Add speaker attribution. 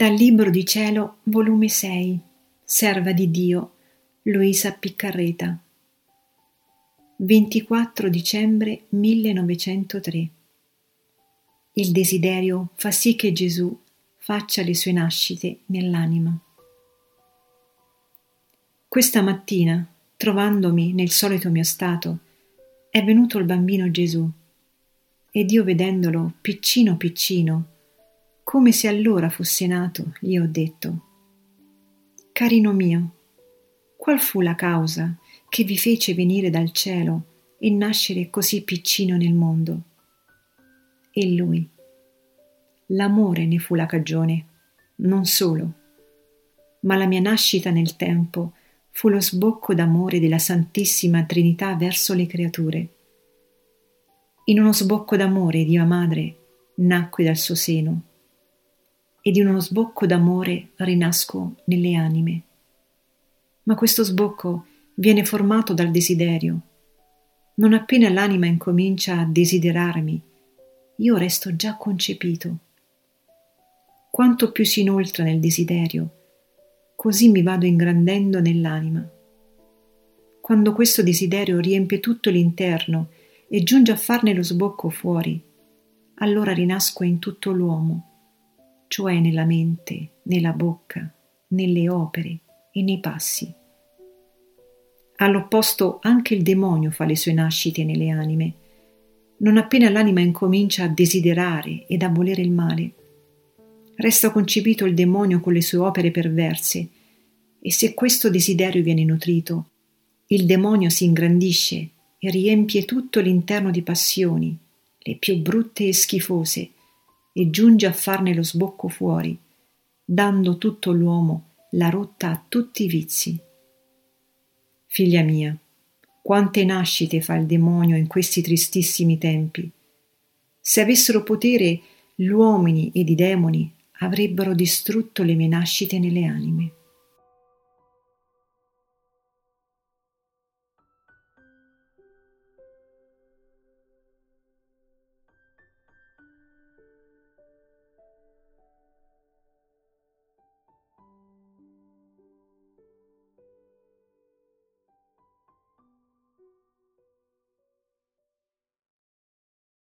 Speaker 1: Dal Libro di Cielo, volume 6, Serva di Dio, Luisa Piccarreta. 24 dicembre 1903. Il desiderio fa sì che Gesù faccia le sue nascite nell'anima. Questa mattina, trovandomi nel solito mio stato, è venuto il bambino Gesù ed io vedendolo piccino piccino, come se allora fosse nato, gli ho detto, Carino mio, qual fu la causa che vi fece venire dal cielo e nascere così piccino nel mondo? E lui, l'amore ne fu la cagione, non solo, ma la mia nascita nel tempo fu lo sbocco d'amore della Santissima Trinità verso le creature. In uno sbocco d'amore di mia madre nacque dal suo seno e di uno sbocco d'amore rinasco nelle anime. Ma questo sbocco viene formato dal desiderio. Non appena l'anima incomincia a desiderarmi, io resto già concepito. Quanto più si inoltra nel desiderio, così mi vado ingrandendo nell'anima. Quando questo desiderio riempie tutto l'interno e giunge a farne lo sbocco fuori, allora rinasco in tutto l'uomo cioè nella mente, nella bocca, nelle opere e nei passi. All'opposto anche il demonio fa le sue nascite nelle anime. Non appena l'anima incomincia a desiderare ed a volere il male, resta concepito il demonio con le sue opere perverse e se questo desiderio viene nutrito, il demonio si ingrandisce e riempie tutto l'interno di passioni, le più brutte e schifose, e giunge a farne lo sbocco fuori, dando tutto l'uomo la rotta a tutti i vizi. Figlia mia, quante nascite fa il demonio in questi tristissimi tempi. Se avessero potere, gli uomini ed i demoni avrebbero distrutto le mie nascite nelle anime.